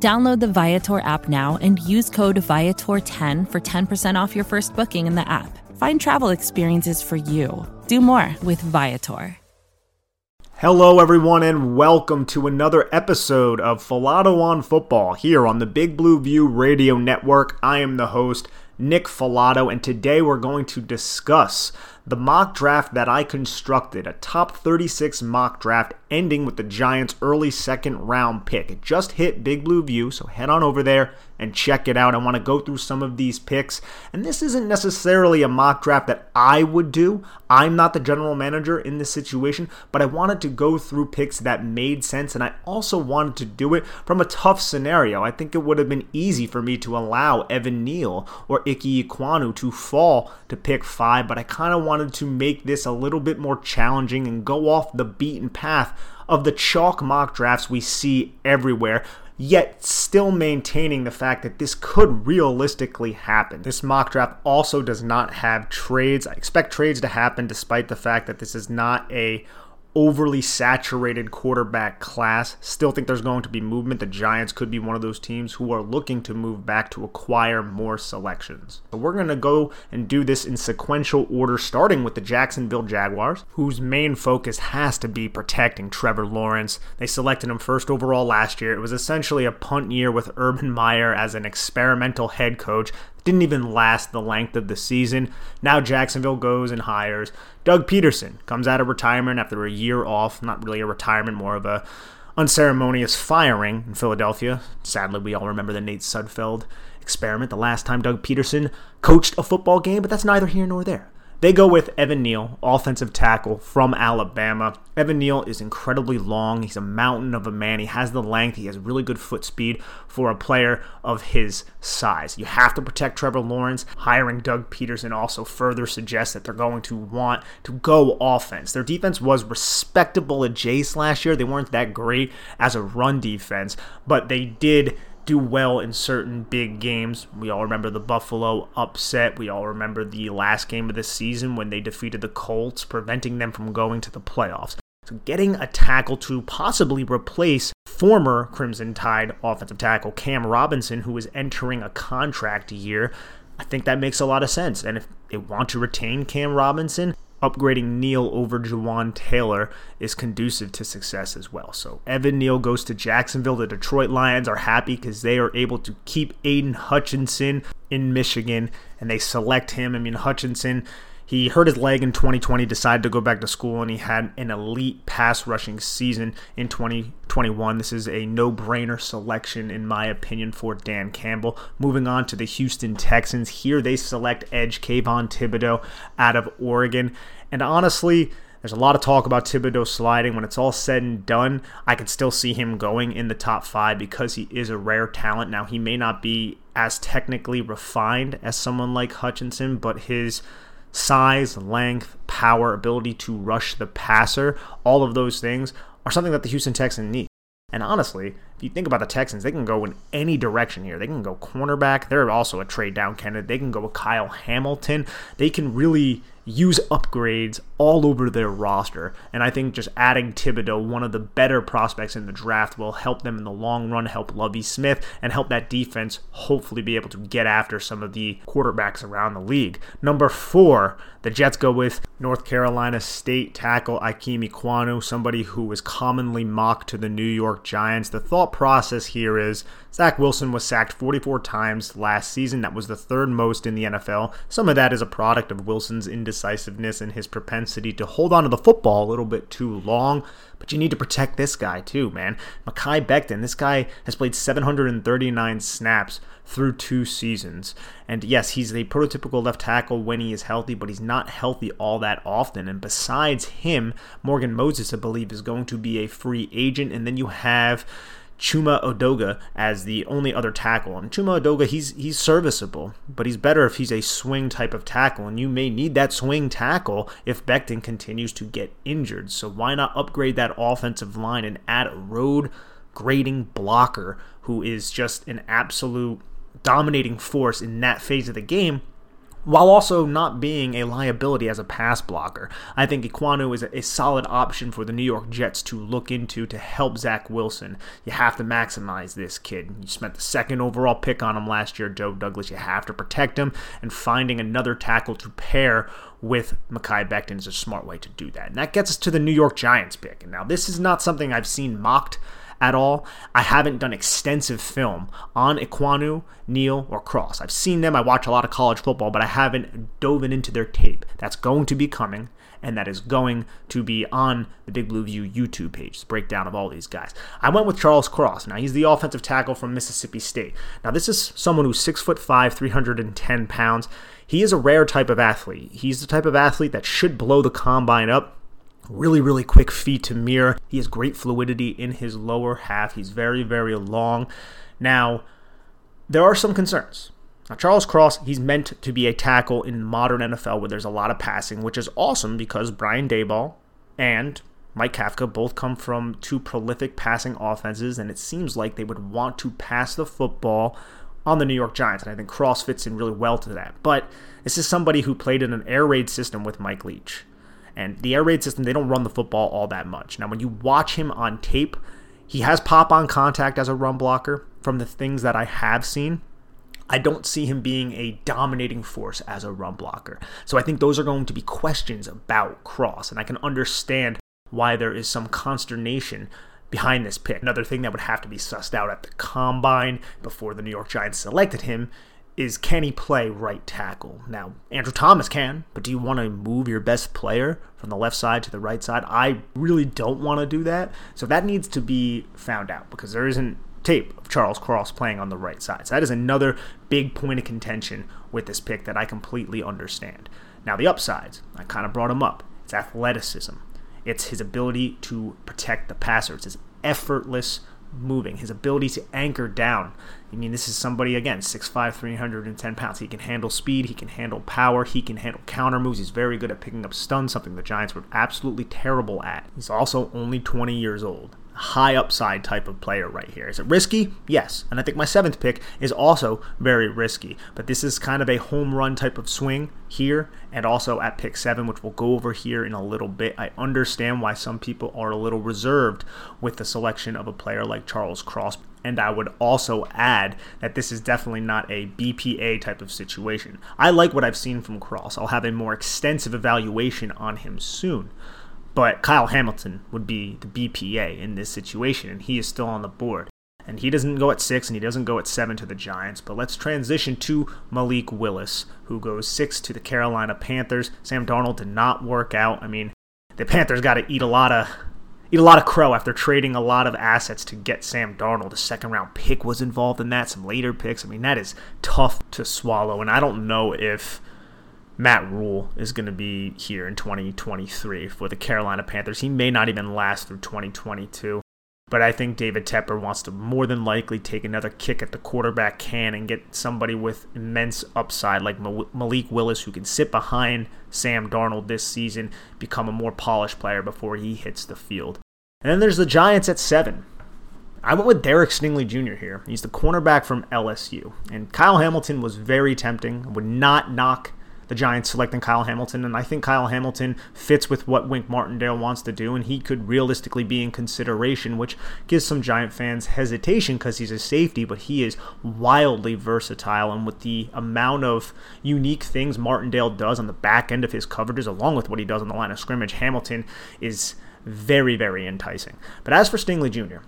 Download the Viator app now and use code Viator10 for 10% off your first booking in the app. Find travel experiences for you. Do more with Viator. Hello, everyone, and welcome to another episode of Falato on Football here on the Big Blue View Radio Network. I am the host, Nick Falato, and today we're going to discuss the mock draft that I constructed, a top 36 mock draft ending with the Giants' early second round pick. It just hit Big Blue View, so head on over there and check it out. I want to go through some of these picks, and this isn't necessarily a mock draft that I would do. I'm not the general manager in this situation, but I wanted to go through picks that made sense, and I also wanted to do it from a tough scenario. I think it would have been easy for me to allow Evan Neal or Ike Ekwonu to fall to pick five, but I kind of wanted to make this a little bit more challenging and go off the beaten path of the chalk mock drafts we see everywhere, yet still maintaining the fact that this could realistically happen. This mock draft also does not have trades. I expect trades to happen despite the fact that this is not a overly saturated quarterback class. Still think there's going to be movement. The Giants could be one of those teams who are looking to move back to acquire more selections. So we're going to go and do this in sequential order, starting with the Jacksonville Jaguars, whose main focus has to be protecting Trevor Lawrence. They selected him first overall last year. It was essentially a punt year with Urban Meyer as an experimental head coach didn't even last the length of the season. Now Jacksonville goes and hires Doug Pederson, comes out of retirement after a year off, not really a retirement, more of a unceremonious firing in Philadelphia. Sadly, we all remember the Nate Sudfeld experiment, the last time Doug Pederson coached a football game, but that's neither here nor there. They go with Evan Neal, offensive tackle from Alabama. Evan Neal is incredibly long. He's a mountain of a man. He has the length. He has really good foot speed for a player of his size. You have to protect Trevor Lawrence. Hiring Doug Pederson also further suggests that they're going to want to go offense. Their defense was respectable at Jace last year. They weren't that great as a run defense, but they did do well in certain big games. We all remember the Buffalo upset. We all remember the last game of the season when they defeated the Colts, preventing them from going to the playoffs. So getting a tackle to possibly replace former Crimson Tide offensive tackle Cam Robinson, who is entering a contract year, I think that makes a lot of sense. And if they want to retain Cam Robinson, upgrading Neal over Jawaan Taylor is conducive to success as well. So Evan Neal goes to Jacksonville. The Detroit Lions are happy because they are able to keep Aidan Hutchinson in Michigan and they select him. I mean, Hutchinson he hurt his leg in 2020, decided to go back to school, and he had an elite pass rushing season in 2021. This is a no brainer selection, in my opinion, for Dan Campbell. Moving on to the Houston Texans. Here they select edge Kayvon Thibodeaux out of Oregon. And honestly, there's a lot of talk about Thibodeaux sliding. When it's all said and done, I can still see him going in the top five because he is a rare talent. Now, he may not be as technically refined as someone like Hutchinson, but his size, length, power, ability to rush the passer, all of those things are something that the Houston Texans need. And honestly, if you think about the Texans, they can go in any direction here. They can go cornerback. They're also a trade down candidate. They can go with Kyle Hamilton. They can really use upgrades all over their roster. And I think just adding Thibodeaux, one of the better prospects in the draft, will help them in the long run, help Lovie Smith, and help that defense hopefully be able to get after some of the quarterbacks around the league. Number four, the Jets go with North Carolina State tackle Ikem Ekwonu, somebody who was commonly mocked to the New York Giants. The thought process here is Zach Wilson was sacked 44 times last season. That was the third most in the NFL. Some of that is a product of Wilson's indecisiveness and his propensity to hold on to the football a little bit too long. But you need to protect this guy too, man. Mekhi Becton, this guy has played 739 snaps through two seasons. And yes, he's a prototypical left tackle when he is healthy, but he's not healthy all that often. And besides him, Morgan Moses, I believe, is going to be a free agent. And then you have Chuma Edoga as the only other tackle. And Chuma Edoga, he's he's serviceable, but he's better if he's a swing type of tackle. And you may need that swing tackle if Becton continues to get injured. So why not upgrade that offensive line and add a road grading blocker who is just an absolute dominating force in that phase of the game while also not being a liability as a pass blocker. I think Ekwonu is a, a, solid option for the New York Jets to look into to help Zach Wilson. You have to maximize this kid. You spent the second overall pick on him last year, Joe Douglas. You have to protect him, and finding another tackle to pair with Mekhi Becton is a smart way to do that. And that gets us to the New York Giants pick. And now, this is not something I've seen mocked at all. I haven't done extensive film on Ekwonu, Neal, or Cross. I've seen them. I watch a lot of college football, but I haven't dove into their tape. That's going to be coming, and that is going to be on the Big Blue View YouTube page. breakdown of all these guys. I went with Charles Cross. Now he's the offensive tackle from Mississippi State. Now this is someone who's six foot five, 310 pounds. He is a rare type of athlete. He's the type of athlete that should blow the combine up Really, really quick feet to mirror. He has great fluidity in his lower half. He's very, very long. Now, there are some concerns. Now, Charles Cross, he's meant to be a tackle in modern NFL where there's a lot of passing, which is awesome because Brian Daboll and Mike Kafka both come from two prolific passing offenses, and it seems like they would want to pass the football on the New York Giants, and I think Cross fits in really well to that. But this is somebody who played in an air raid system with Mike Leach. And the air raid system, they don't run the football all that much. Now, when you watch him on tape, he has pop on contact as a run blocker from the things that I have seen. I don't see him being a dominating force as a run blocker. So I think those are going to be questions about Cross, and I can understand why there is some consternation behind this pick. Another thing that would have to be sussed out at the combine before the New York Giants selected him is can he play right tackle? Now, Andrew Thomas can, but do you want to move your best player from the left side to the right side? I really don't want to do that. So that needs to be found out because there isn't tape of Charles Cross playing on the right side. So that is another big point of contention with this pick that I completely understand. Now, the upsides, I kind of brought him up. It's athleticism. It's his ability to protect the passer. It's his effortless moving, his ability to anchor down. I mean, this is somebody, again, 6'5, 310 pounds. He can handle speed, he can handle power, he can handle counter moves. He's very good at picking up stuns, something the Giants were absolutely terrible at. He's also only 20 years old high upside type of player right here. Is it risky? Yes. And I think my seventh pick is also very risky. But this is kind of a home run type of swing here and also at pick seven, which we'll go over here in a little bit. I understand why some people are a little reserved with the selection of a player like Charles Cross. And I would also add that this is definitely not a BPA type of situation. I like what I've seen from Cross. I'll have a more extensive evaluation on him soon. But Kyle Hamilton would be the BPA in this situation, and he is still on the board. And he doesn't go at six and he doesn't go at seven to the Giants. But let's transition to Malik Willis, who goes six to the Carolina Panthers. Sam Darnold did not work out. I mean, the Panthers got to eat a lot of eat a lot of crow after trading a lot of assets to get Sam Darnold. A second round pick was involved in that, some later picks. I mean, that is tough to swallow. And I don't know if Matt Rhule is going to be here in 2023 for the Carolina Panthers. He may not even last through 2022. But I think David Tepper wants to more than likely take another kick at the quarterback can and get somebody with immense upside like Malik Willis, who can sit behind Sam Darnold this season, become a more polished player before he hits the field. And then there's the Giants at seven. I went with Derek Stingley Jr. here. He's the cornerback from LSU. And Kyle Hamilton was very tempting. I would not knock the Giants selecting Kyle Hamilton, and I think Kyle Hamilton fits with what Wink Martindale wants to do, and he could realistically be in consideration, which gives some Giant fans hesitation because he's a safety, but he is wildly versatile, and with the amount of unique things Martindale does on the back end of his coverages, along with what he does on the line of scrimmage, Hamilton is very, very enticing. But as for Stingley Jr.,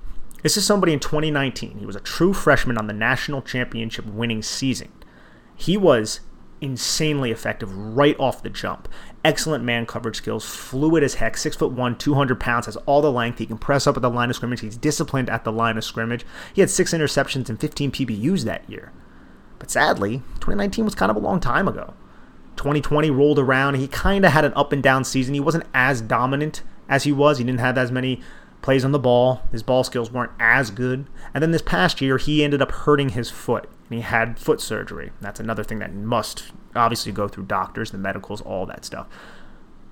this is somebody in 2019. He was a true freshman on the national championship winning season. He was insanely effective right off the jump. Excellent man coverage skills, fluid as heck, six foot one, 200 pounds, has all the length. He can press up at the line of scrimmage. He's disciplined at the line of scrimmage. He had six interceptions and 15 PBUs that year. But sadly, 2019 was kind of a long time ago. 2020 rolled around. He kind of had an up and down season. He wasn't as dominant as he was. He didn't have as many plays on the ball. His ball skills weren't as good. And then this past year, he ended up hurting his foot. And he had foot surgery. That's another thing that must obviously go through doctors, the medicals, all that stuff.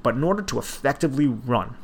But in order to effectively run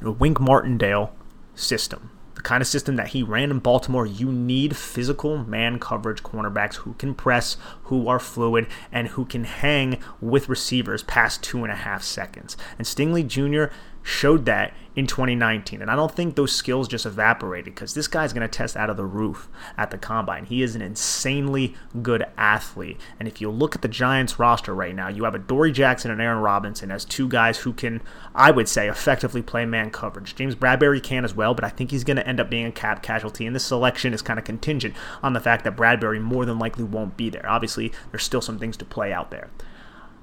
the Wink Martindale system, the kind of system that he ran in Baltimore, you need physical man coverage cornerbacks who can press, who are fluid, and who can hang with receivers past two and a half seconds. And Stingley Jr showed that in 2019. And I don't think those skills just evaporated because this guy's going to test out of the roof at the combine. He is an insanely good athlete. And if you look at the Giants roster right now, you have Adoree' Jackson and Aaron Robinson as two guys who can, I would say, effectively play man coverage. James Bradberry can as well, but I think he's going to end up being a cap casualty. And this selection is kind of contingent on the fact that Bradberry more than likely won't be there. Obviously, there's still some things to play out there.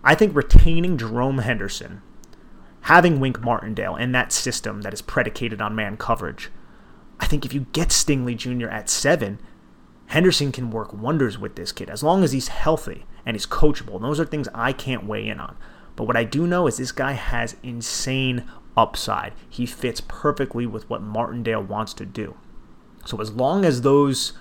I think retaining Jerome Henderson having Wink Martindale in that system that is predicated on man coverage, I think if you get Stingley Jr. at seven, Henderson can work wonders with this kid as long as he's healthy and he's coachable. And those are things I can't weigh in on. But what I do know is this guy has insane upside. He fits perfectly with what Martindale wants to do. So as long as those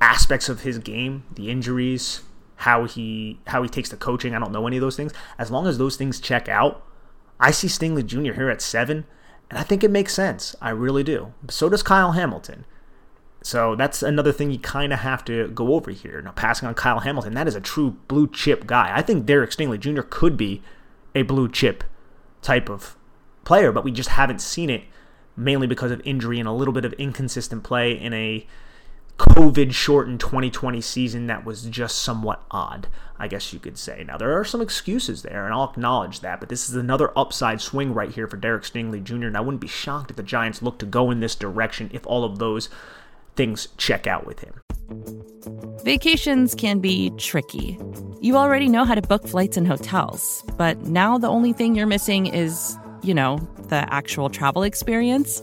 aspects of his game, the injuries, how he how he takes the coaching, I don't know any of those things. As long as those things check out, I see Stingley Jr. here at seven, and I think it makes sense. I really do. So does Kyle Hamilton. So that's another thing you kind of have to go over here. Now, passing on Kyle Hamilton, that is a true blue chip guy. I think Derek Stingley Jr. could be a blue chip type of player, but we just haven't seen it mainly because of injury and a little bit of inconsistent play in a COVID shortened 2020 season that was just somewhat odd, I guess you could say. Now, there are some excuses there, and I'll acknowledge that, but this is another upside swing right here for Derek Stingley Jr., and I wouldn't be shocked if the Giants look to go in this direction if all of those things check out with him. Vacations can be tricky. You already know how to book flights and hotels, but now the only thing you're missing is, you know, the actual travel experience.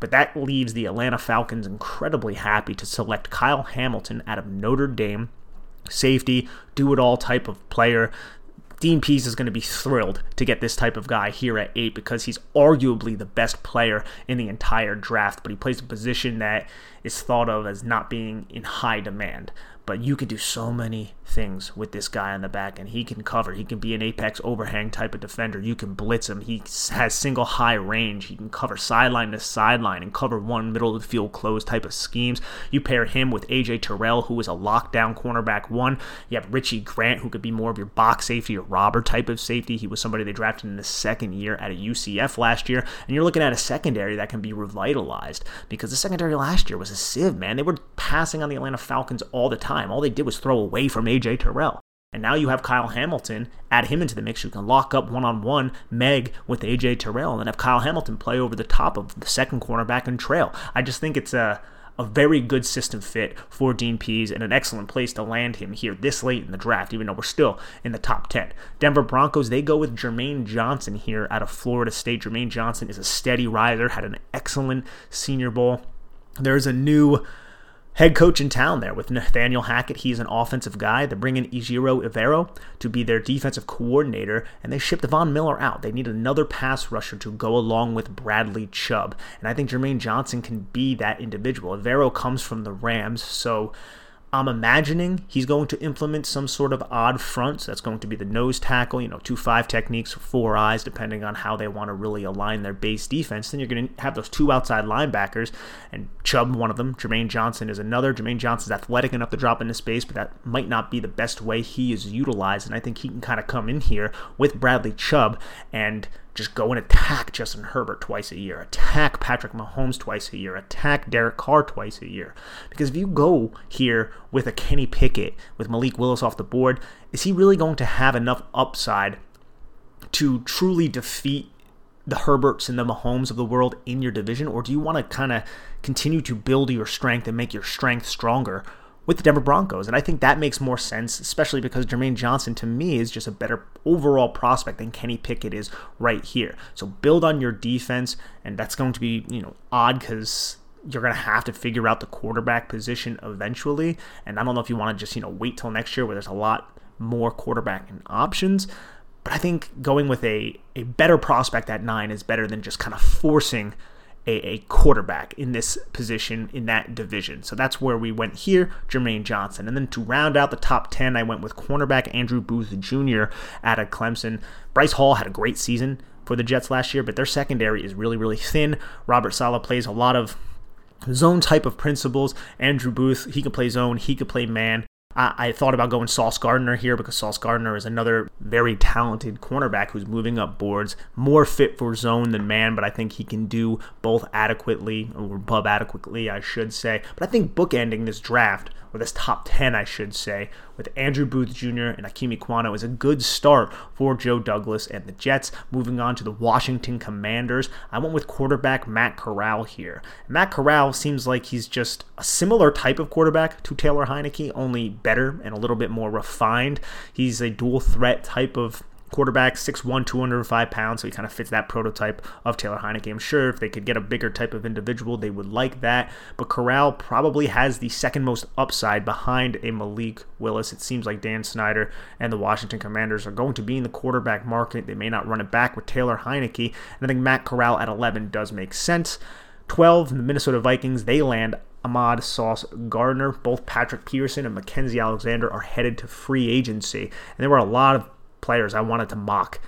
But that leaves the Atlanta Falcons incredibly happy to select Kyle Hamilton out of Notre Dame, safety, do it all type of player. Dean Pees is going to be thrilled to get this type of guy here at eight because he's arguably the best player in the entire draft, but he plays a position that is thought of as not being in high demand. But you could do so many things with this guy on the back, and he can cover. He can be an apex overhang type of defender. You can blitz him. He has single high range. He can cover sideline to sideline and cover one middle of the field close type of schemes. You pair him with AJ Terrell, who is a lockdown cornerback one. You have Richie Grant, who could be more of your box safety or robber type of safety. He was somebody they drafted in the second year at a UCF last year, and you're looking at a secondary that can be revitalized because the secondary last year was a sieve, man. They were passing on the Atlanta Falcons all the time time. All they did was throw away from AJ Terrell. And now you have Kyle Hamilton, add him into the mix. You can lock up one on one Meg with AJ Terrell and then have Kyle Hamilton play over the top of the second cornerback and trail. I just think it's a, a very good system fit for Dean Pees and an excellent place to land him here this late in the draft, even though we're still in the top 10. Denver Broncos, they go with Jermaine Johnson here out of Florida State. Jermaine Johnson is a steady riser, had an excellent senior bowl. There's a new head coach in town there with Nathaniel Hackett. He's an offensive guy. They bring in Ejiro Evero to be their defensive coordinator, and they shipped Von Miller out. They need another pass rusher to go along with Bradley Chubb. And I think Jermaine Johnson can be that individual. Evero comes from the Rams, so I'm imagining he's going to implement some sort of odd front. So that's going to be the nose tackle, you know, two five techniques four eyes, depending on how they want to really align their base defense. Then you're going to have those two outside linebackers, and Chubb, one of them. Jermaine Johnson is another. Jermaine Johnson's athletic enough to drop into space, but that might not be the best way he is utilized. And I think he can kind of come in here with Bradley Chubb and just go and attack Justin Herbert twice a year, attack Patrick Mahomes twice a year, attack Derek Carr twice a year. Because if you go here with a Kenny Pickett, with Malik Willis off the board, is he really going to have enough upside to truly defeat the Herberts and the Mahomes of the world in your division? Or do you want to kind of continue to build your strength and make your strength stronger with the Denver Broncos. And I think that makes more sense, especially because Jermaine Johnson, to me, is just a better overall prospect than Kenny Pickett is right here. So build on your defense, and that's going to be, you know, odd because you're going to have to figure out the quarterback position eventually. And I don't know if you want to just, you know, wait till next year where there's a lot more quarterback and options. But I think going with a, a better prospect at nine is better than just kind of forcing – a, a quarterback in this position in that division. So that's where we went here, Jermaine Johnson. And then to round out the top 10, I went with cornerback Andrew Booth Jr. out of Clemson. Bryce Hall had a great season for the Jets last year, but their secondary is really, really thin. Robert Saleh plays a lot of zone type of principles. Andrew Booth, he could play zone, he could play man. I, thought about going Sauce Gardner here because Sauce Gardner is another very talented cornerback who's moving up boards, more fit for zone than man, but I think he can do both adequately, or above adequately, I should say. But I think bookending this draft or this top 10, I should say, with Andrew Booth Jr. and Ikem Ekwonu is a good start for Joe Douglas and the Jets. Moving on to the Washington Commanders, I went with quarterback Matt Corral here. Matt Corral seems like he's just a similar type of quarterback to Taylor Heinicke, only better and a little bit more refined. He's a dual threat type of quarterback, 6'1, 205 pounds, so he kind of fits that prototype of Taylor Heinicke. I'm sure if they could get a bigger type of individual, they would like that. But Corral probably has the second most upside behind a Malik Willis. It seems like Dan Snyder and the Washington Commanders are going to be in the quarterback market. They may not run it back with Taylor Heinicke. And I think Matt Corral at 11 does make sense. 12, the Minnesota Vikings, they land Ahmad Sauce Gardner. Both Patrick Peterson and Mackensie Alexander are headed to free agency. And there were a lot of players I wanted to mock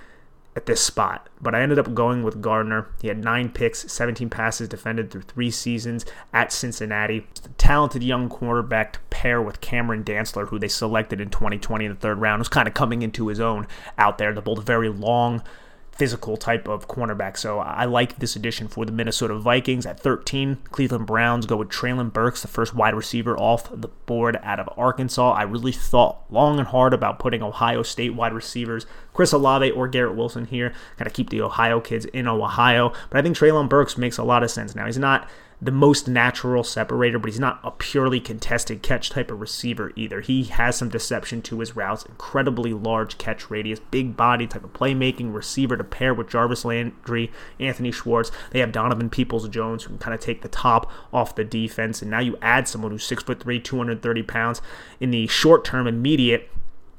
at this spot. But I ended up going with Gardner. He had nine picks, 17 passes defended through three seasons at Cincinnati. Talented young quarterback to pair with Cameron Dantzler, who they selected in 2020 in the third round, was kind of coming into his own out there. They're both very long, physical type of cornerback. So I like this addition for the Minnesota Vikings. At 13, Cleveland Browns go with Treylon Burks, the first wide receiver off the board out of Arkansas. I really thought long and hard about putting Ohio State wide receivers, Chris Olave or Garrett Wilson here. Got to keep the Ohio kids in Ohio. But I think Treylon Burks makes a lot of sense now. He's not the most natural separator, but he's not a purely contested catch type of receiver either. He has some deception to his routes, incredibly large catch radius, big body type of playmaking receiver to pair with Jarvis Landry, Anthony Schwartz. They have Donovan Peoples Jones who can kind of take the top off the defense. And now you add someone who's 6'3, 230 pounds in the short term, immediate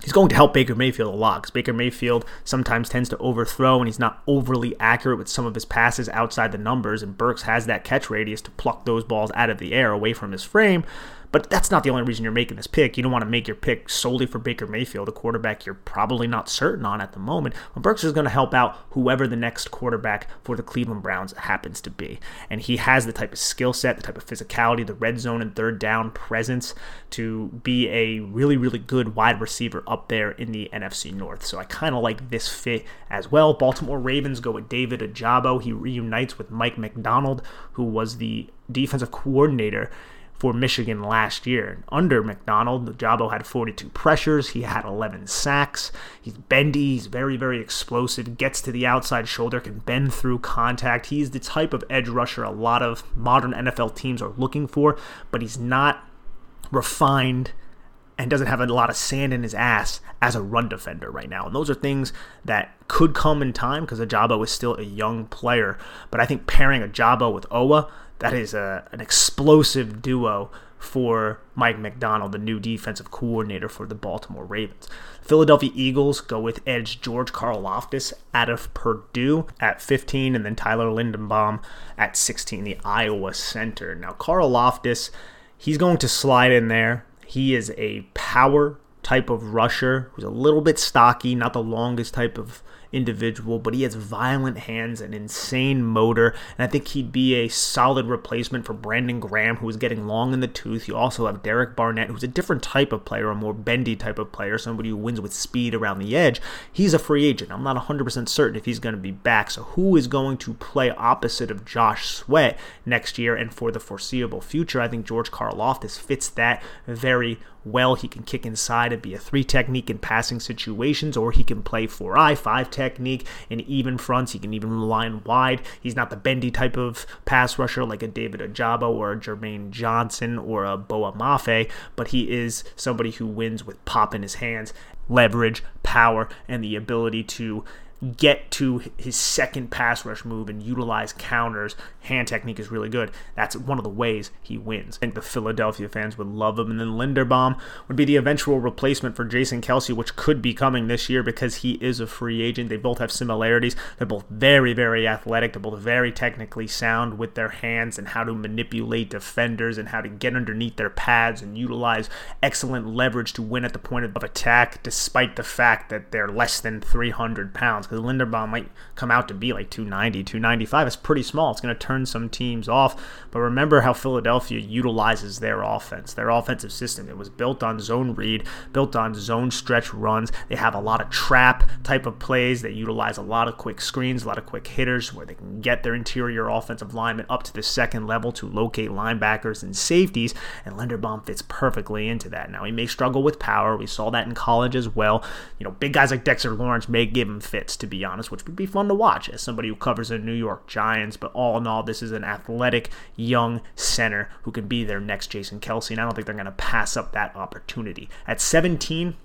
he's going to help Baker Mayfield a lot because Baker Mayfield sometimes tends to overthrow and he's not overly accurate with some of his passes outside the numbers. And Burks has that catch radius to pluck those balls out of the air away from his frame. But that's not the only reason you're making this pick. You don't want to make your pick solely for Baker Mayfield, a quarterback you're probably not certain on at the moment. Well, Burks is going to help out whoever the next quarterback for the Cleveland Browns happens to be. And he has the type of skill set, the type of physicality, the red zone and third down presence to be a really, really good wide receiver up there in the NFC North. So I kind of like this fit as well. Baltimore Ravens go with David Ojabo. He reunites with Mike Macdonald, who was the defensive coordinator for Michigan last year. Under Macdonald, Jabo had 42 pressures. He had 11 sacks. He's bendy. He's very, very explosive. Gets to the outside shoulder, can bend through contact. He's the type of edge rusher a lot of modern NFL teams are looking for, but he's not refined and doesn't have a lot of sand in his ass as a run defender right now. And those are things that could come in time because Ojabo is still a young player. But I think pairing Ojabo with Oweh, that is a, an explosive duo for Mike Macdonald, the new defensive coordinator for the Baltimore Ravens. Philadelphia Eagles go with edge George Karlaftis out of Purdue at 15, and then Tyler Linderbaum at 16, the Iowa center. Now, Karlaftis, he's going to slide in there He is a power type of rusher who's a little bit stocky, not the longest type of individual, but he has violent hands and insane motor. And I think he'd be a solid replacement for Brandon Graham, who is getting long in the tooth. You also have Derek Barnett, who's a different type of player, a more bendy type of player, somebody who wins with speed around the edge. He's a free agent. I'm not 100% certain if he's going to be back. So who is going to play opposite of Josh Sweat next year and for the foreseeable future? I think George Karlaftis fits that very well. He can kick inside and be a three technique in passing situations, or he can play four eye, five technique in even fronts. He can even line wide. He's not the bendy type of pass rusher like a David Ojabo or a Jermaine Johnson or a Boye Mafe, but he is somebody who wins with pop in his hands, leverage, power, and the ability to get to his second pass rush move and utilize counters. Hand technique is really good. That's one of the ways he wins. I think the Philadelphia fans would love him. And then Linderbaum would be the eventual replacement for Jason Kelce, which could be coming this year because he is a free agent. They both have similarities. They're both very, very athletic. They're both very technically sound with their hands and how to manipulate defenders and how to get underneath their pads and utilize excellent leverage to win at the point of attack, despite the fact that they're less than 300 pounds because Linderbaum might come out to be like 290, 295. It's pretty small. It's going to turn some teams off. But remember how Philadelphia utilizes their offense, their offensive system. It was built on zone read, built on zone stretch runs. They have a lot of trap type of plays. They utilize a lot of quick screens, a lot of quick hitters where they can get their interior offensive linemen up to the second level to locate linebackers and safeties. And Linderbaum fits perfectly into that. Now, he may struggle with power. We saw that in college as well. You know, big guys like Dexter Lawrence may give him fits to be honest, which would be fun to watch as somebody who covers the New York Giants. But all in all, this is an athletic young center who can be their next Jason Kelce, and I don't think they're going to pass up that opportunity. At 17,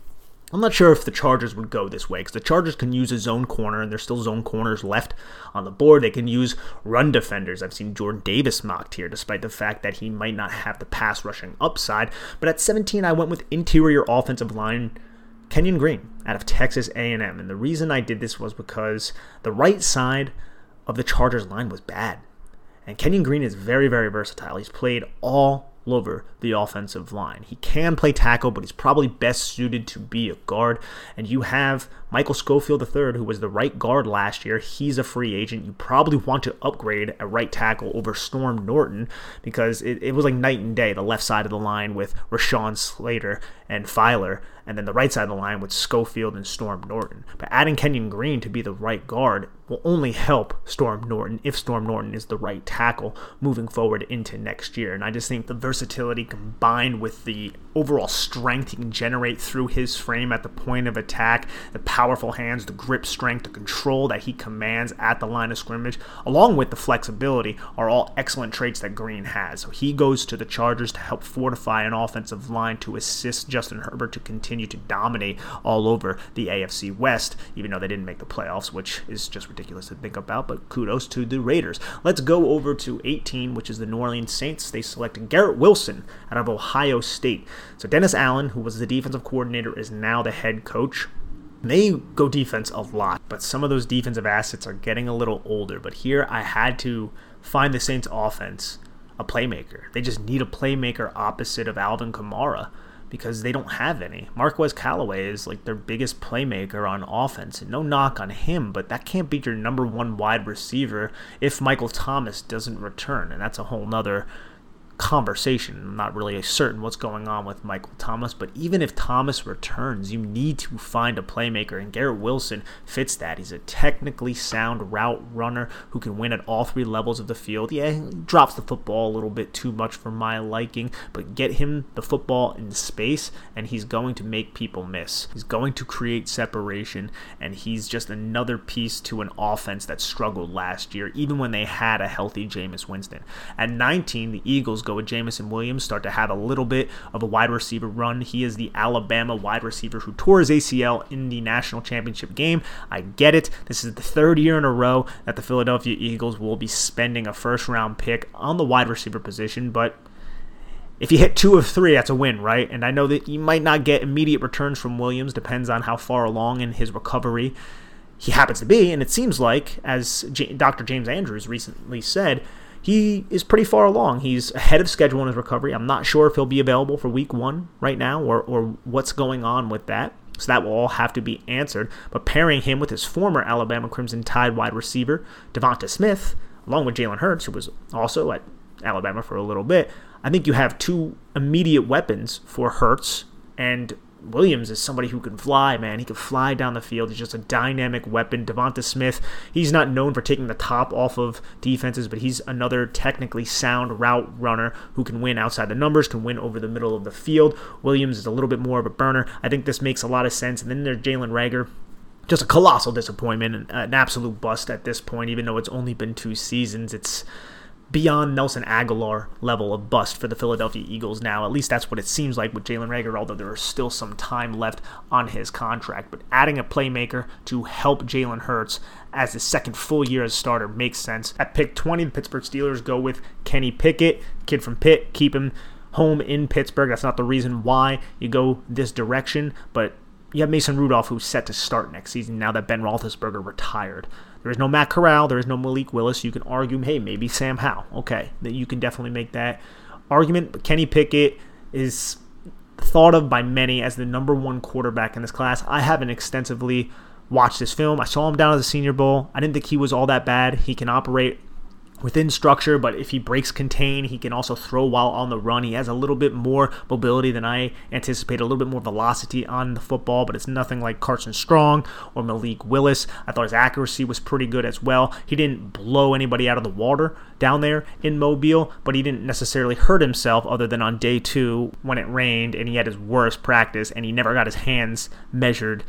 I'm not sure if the Chargers would go this way because the Chargers can use a zone corner and there's still zone corners left on the board. They can use run defenders. I've seen Jordan Davis mocked here despite the fact that he might not have the pass rushing upside. But at 17, I went with interior offensive line Kenyon Green out of Texas A&M. And the reason I did this was because the right side of the Chargers line was bad. And Kenyon Green is very, very versatile. He's played all over the offensive line. He can play tackle, but he's probably best suited to be a guard. And you have Michael Schofield III, who was the right guard last year. He's a free agent. You probably want to upgrade a right tackle over Storm Norton because it, it was like night and day, the left side of the line with Rashawn Slater and Feiler, and then the right side of the line with Schofield and Storm Norton. But adding Kenyon Green to be the right guard will only help Storm Norton if Storm Norton is the right tackle moving forward into next year. And I just think the versatility combined with the overall strength he can generate through his frame at the point of attack, the powerful hands, the grip strength, the control that he commands at the line of scrimmage, along with the flexibility, are all excellent traits that Green has. So he goes to the Chargers to help fortify an offensive line to assist Justin Herbert to continue to dominate all over the AFC West, even though they didn't make the playoffs, which is just ridiculous to think about. But kudos to the Raiders. Let's go over to 18, which is the New Orleans Saints. They selected Garrett Wilson out of Ohio State. So Dennis Allen, who was the defensive coordinator, is now the head coach. They go defense a lot, but some of those defensive assets are getting a little older. But here I had to find the Saints offense a playmaker. They just need a playmaker opposite of Alvin Kamara because they don't have any. Marquez Callaway is like their biggest playmaker on offense, and no knock on him, but that can't be your number one wide receiver if Michael Thomas doesn't return, and that's a whole nother conversation. I'm not really certain what's going on with Michael Thomas, but even if Thomas returns, you need to find a playmaker, and Garrett Wilson fits that. He's a technically sound route runner who can win at all three levels of the field. Yeah, he drops the football a little bit too much for my liking, but get him the football in space, and he's going to make people miss. He's going to create separation, and he's just another piece to an offense that struggled last year, even when they had a healthy Jameis Winston. At 19, the Eagles go with Jameson Williams, start to have a little bit of a wide receiver run. He is the Alabama wide receiver who tore his ACL in the national championship game. I get it. This is the third year in a row that the Philadelphia Eagles will be spending a first round pick on the wide receiver position, but if you hit two of three, that's a win, right? And I know that you might not get immediate returns from Williams, depends on how far along in his recovery he happens to be. And it seems like, as J- Dr. James Andrews recently said, he is pretty far along. He's ahead of schedule in his recovery. I'm not sure if he'll be available for week one right now or, or what's going on with that. So that will all have to be answered. But pairing him with his former Alabama Crimson Tide wide receiver, DeVonta Smith, along with Jalen Hurts, who was also at Alabama for a little bit, I think you have two immediate weapons for Hurts and Williams is somebody who can fly, man. He can fly down the field. He's just a dynamic weapon. DeVonta Smith, he's not known for taking the top off of defenses, but he's another technically sound route runner who can win outside the numbers, can win over the middle of the field. Williams is a little bit more of a burner. I think this makes a lot of sense. And then there's Jalen Reagor just a colossal disappointment, an absolute bust at this point, even though it's only been two seasons. It's beyond Nelson Agholor level of bust for the Philadelphia Eagles now. At least that's what it seems like with Jalen Reagor, although there is still some time left on his contract. But adding a playmaker to help Jalen Hurts as his second full year as starter makes sense. At pick 20, the Pittsburgh Steelers go with Kenny Pickett, kid from Pitt, keep him home in Pittsburgh. That's not the reason why you go this direction, but you have Mason Rudolph who's set to start next season now that Ben Roethlisberger retired. There is no Matt Corral. There is no Malik Willis. You can argue, hey, maybe Sam Howell. Okay, that you can definitely make that argument. But Kenny Pickett is thought of by many as the number one quarterback in this class. I haven't extensively watched this film. I saw him down at the Senior Bowl. I didn't think he was all that bad. He can operate within structure, but if he breaks contain, he can also throw while on the run. He has a little bit more mobility than I anticipate, a little bit more velocity on the football, but it's nothing like Carson Strong or Malik Willis. I thought his accuracy was pretty good as well. He didn't blow anybody out of the water down there in Mobile, but he didn't necessarily hurt himself other than on day two when it rained and he had his worst practice and he never got his hands measured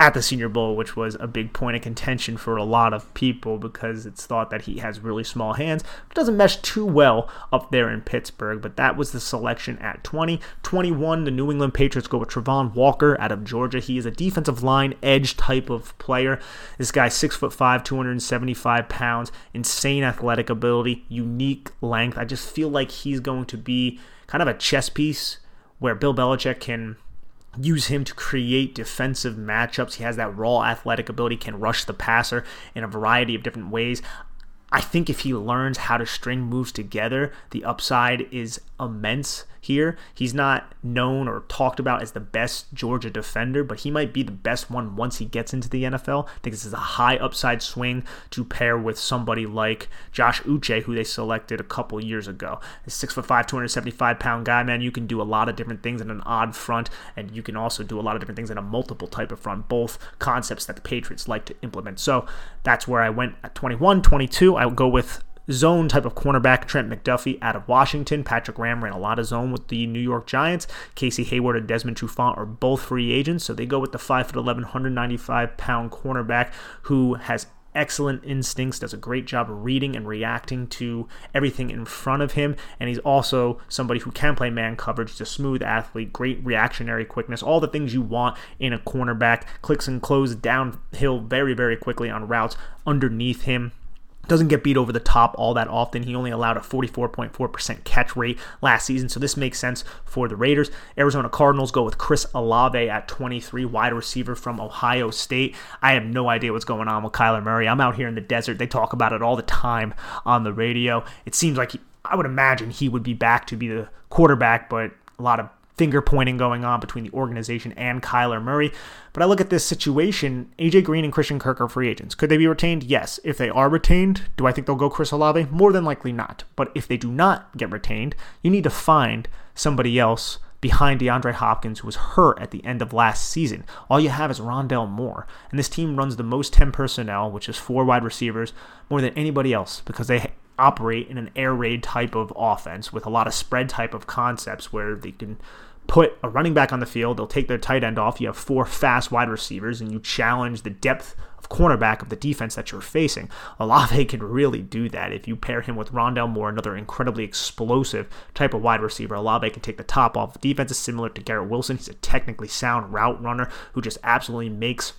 at the Senior Bowl, which was a big point of contention for a lot of people because it's thought that he has really small hands. It doesn't mesh too well up there in Pittsburgh, but that was the selection at 20. 21, the New England Patriots go with Travon Walker out of Georgia. He is a defensive line edge type of player. This guy's 6'5, 275 pounds, insane athletic ability, unique length. I just feel like he's going to be kind of a chess piece where Bill Belichick can use him to create defensive matchups. He has that raw athletic ability, can rush the passer in a variety of different ways. I think if he learns how to string moves together, the upside is immense here. He's not known or talked about as the best Georgia defender, but he might be the best one once he gets into the NFL. I think this is a high upside swing to pair with somebody like Josh Uche, who they selected a couple years ago. A six foot five, 275 pound guy, man. You can do a lot of different things in an odd front, and you can also do a lot of different things in a multiple type of front, both concepts that the Patriots like to implement. So that's where I went at 21, 22. I would go with zone type of cornerback Trent McDuffie out of Washington. Patrick Graham ran a lot of zone with the New York Giants. Casey Hayward and Desmond Trufant are both free agents, so they go with the 5'11, 195 pound cornerback who has excellent instincts, does a great job of reading and reacting to everything in front of him. And he's also somebody who can play man coverage. He's a smooth athlete, great reactionary quickness, all the things you want in a cornerback. Clicks and close downhill very, very quickly on routes underneath him doesn't get beat over the top all that often. He only allowed a 44.4% catch rate last season, so this makes sense for the Raiders. Arizona Cardinals go with Chris Olave at 23, wide receiver from Ohio State. I have no idea what's going on with Kyler Murray. I'm out here in the desert. They talk about it all the time on the radio. It seems like he, I would imagine he would be back to be the quarterback, but a lot of finger pointing going on between the organization and Kyler Murray. But I look at this situation AJ Green and Christian Kirk are free agents. Could they be retained? Yes. If they are retained, do I think they'll go Chris Olave? More than likely not. But if they do not get retained, you need to find somebody else behind DeAndre Hopkins, who was hurt at the end of last season. All you have is Rondale Moore. And this team runs the most 10 personnel, which is four wide receivers, more than anybody else because they operate in an air raid type of offense with a lot of spread type of concepts where they can put a running back on the field, they'll take their tight end off. You have four fast wide receivers, and you challenge the depth of cornerback of the defense that you're facing. Olave can really do that. If you pair him with Rondale Moore, another incredibly explosive type of wide receiver, Olave can take the top off. Defense is similar to Garrett Wilson. He's a technically sound route runner who just absolutely makes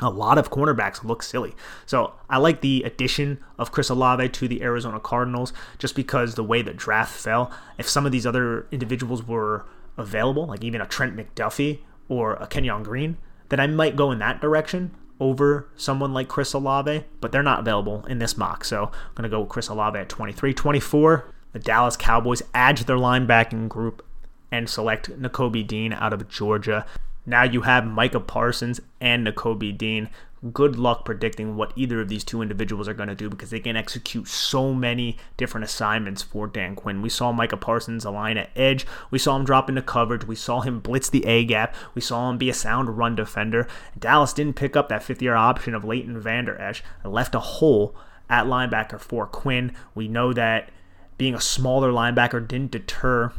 a lot of cornerbacks look silly. So I like the addition of Chris Olave to the Arizona Cardinals just because the way the draft fell. If some of these other individuals were available, like even a Trent McDuffie or a Kenyon Green, then I might go in that direction. over someone like Chris Olave, but they're not available in this mock. So I'm going to go with Chris Olave at 23. 24, the Dallas Cowboys add to their linebacking group and select Nakobe Dean out of Georgia. Now you have Micah Parsons and Nakobe Dean. Good luck predicting what either of these two individuals are going to do because they can execute so many different assignments for Dan Quinn. We saw Micah Parsons align at edge. We saw him drop into coverage. We saw him blitz the A gap. We saw him be a sound run defender. Dallas didn't pick up that fifth year option of Leighton Vander Esch left a hole at linebacker for Quinn. We know that being a smaller linebacker didn't deter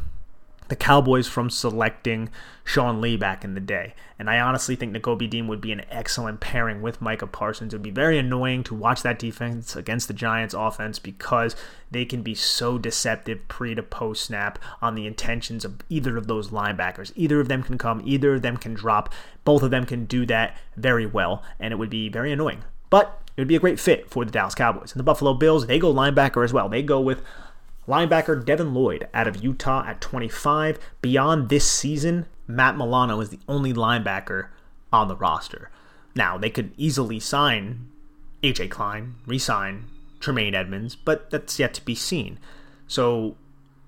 the Cowboys from selecting Sean Lee back in the day. And I honestly think Nakobe Dean would be an excellent pairing with Micah Parsons. It would be very annoying to watch that defense against the Giants offense because they can be so deceptive pre to post snap on the intentions of either of those linebackers. Either of them can come, either of them can drop. Both of them can do that very well, and it would be very annoying. But it would be a great fit for the Dallas Cowboys. And the Buffalo Bills, they go linebacker as well. They go with Linebacker Devin Lloyd out of Utah at 25. Beyond this season, Matt Milano is the only linebacker on the roster. Now, they could easily sign AJ Klein, re sign Tremaine Edmunds, but that's yet to be seen. So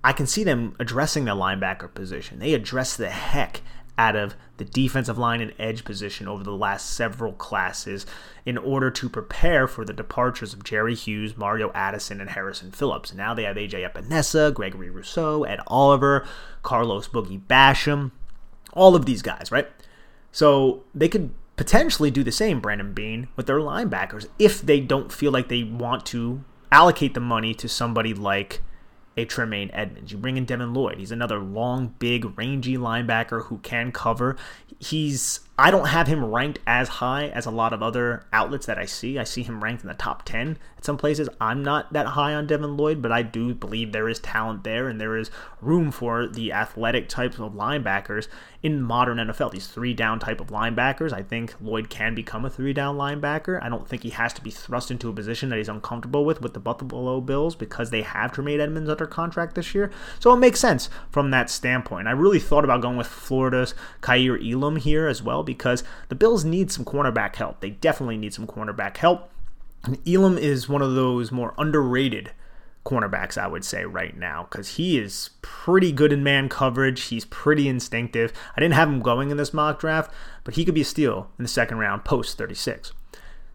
I can see them addressing the linebacker position. They address the heck out of the defensive line and edge position over the last several classes in order to prepare for the departures of Jerry Hughes, Mario Addison, and Harrison Phillips. Now they have AJ Epenesa, Gregory Rousseau, Ed Oliver, Carlos Boogie Basham, all of these guys, right? So they could potentially do the same, Brandon Beane, with their linebackers if they don't feel like they want to allocate the money to somebody like a Tremaine Edmunds. You bring in Devin Lloyd. He's another long, big, rangy linebacker who can cover. He's I don't have him ranked as high as a lot of other outlets that I see. I see him ranked in the top 10 at some places. I'm not that high on Devin Lloyd, but I do believe there is talent there and there is room for the athletic types of linebackers in modern NFL. These three down type of linebackers. I think Lloyd can become a three down linebacker. I don't think he has to be thrust into a position that he's uncomfortable with with the Buffalo Bills because they have Tremaine Edmunds under contract this year. So it makes sense from that standpoint. I really thought about going with Florida's Kaiir Elam here as well because the Bills need some cornerback help. They definitely need some cornerback help. And Elam is one of those more underrated cornerbacks, I would say, right now, because he is pretty good in man coverage. He's pretty instinctive. I didn't have him going in this mock draft, but he could be a steal in the second round, post 36.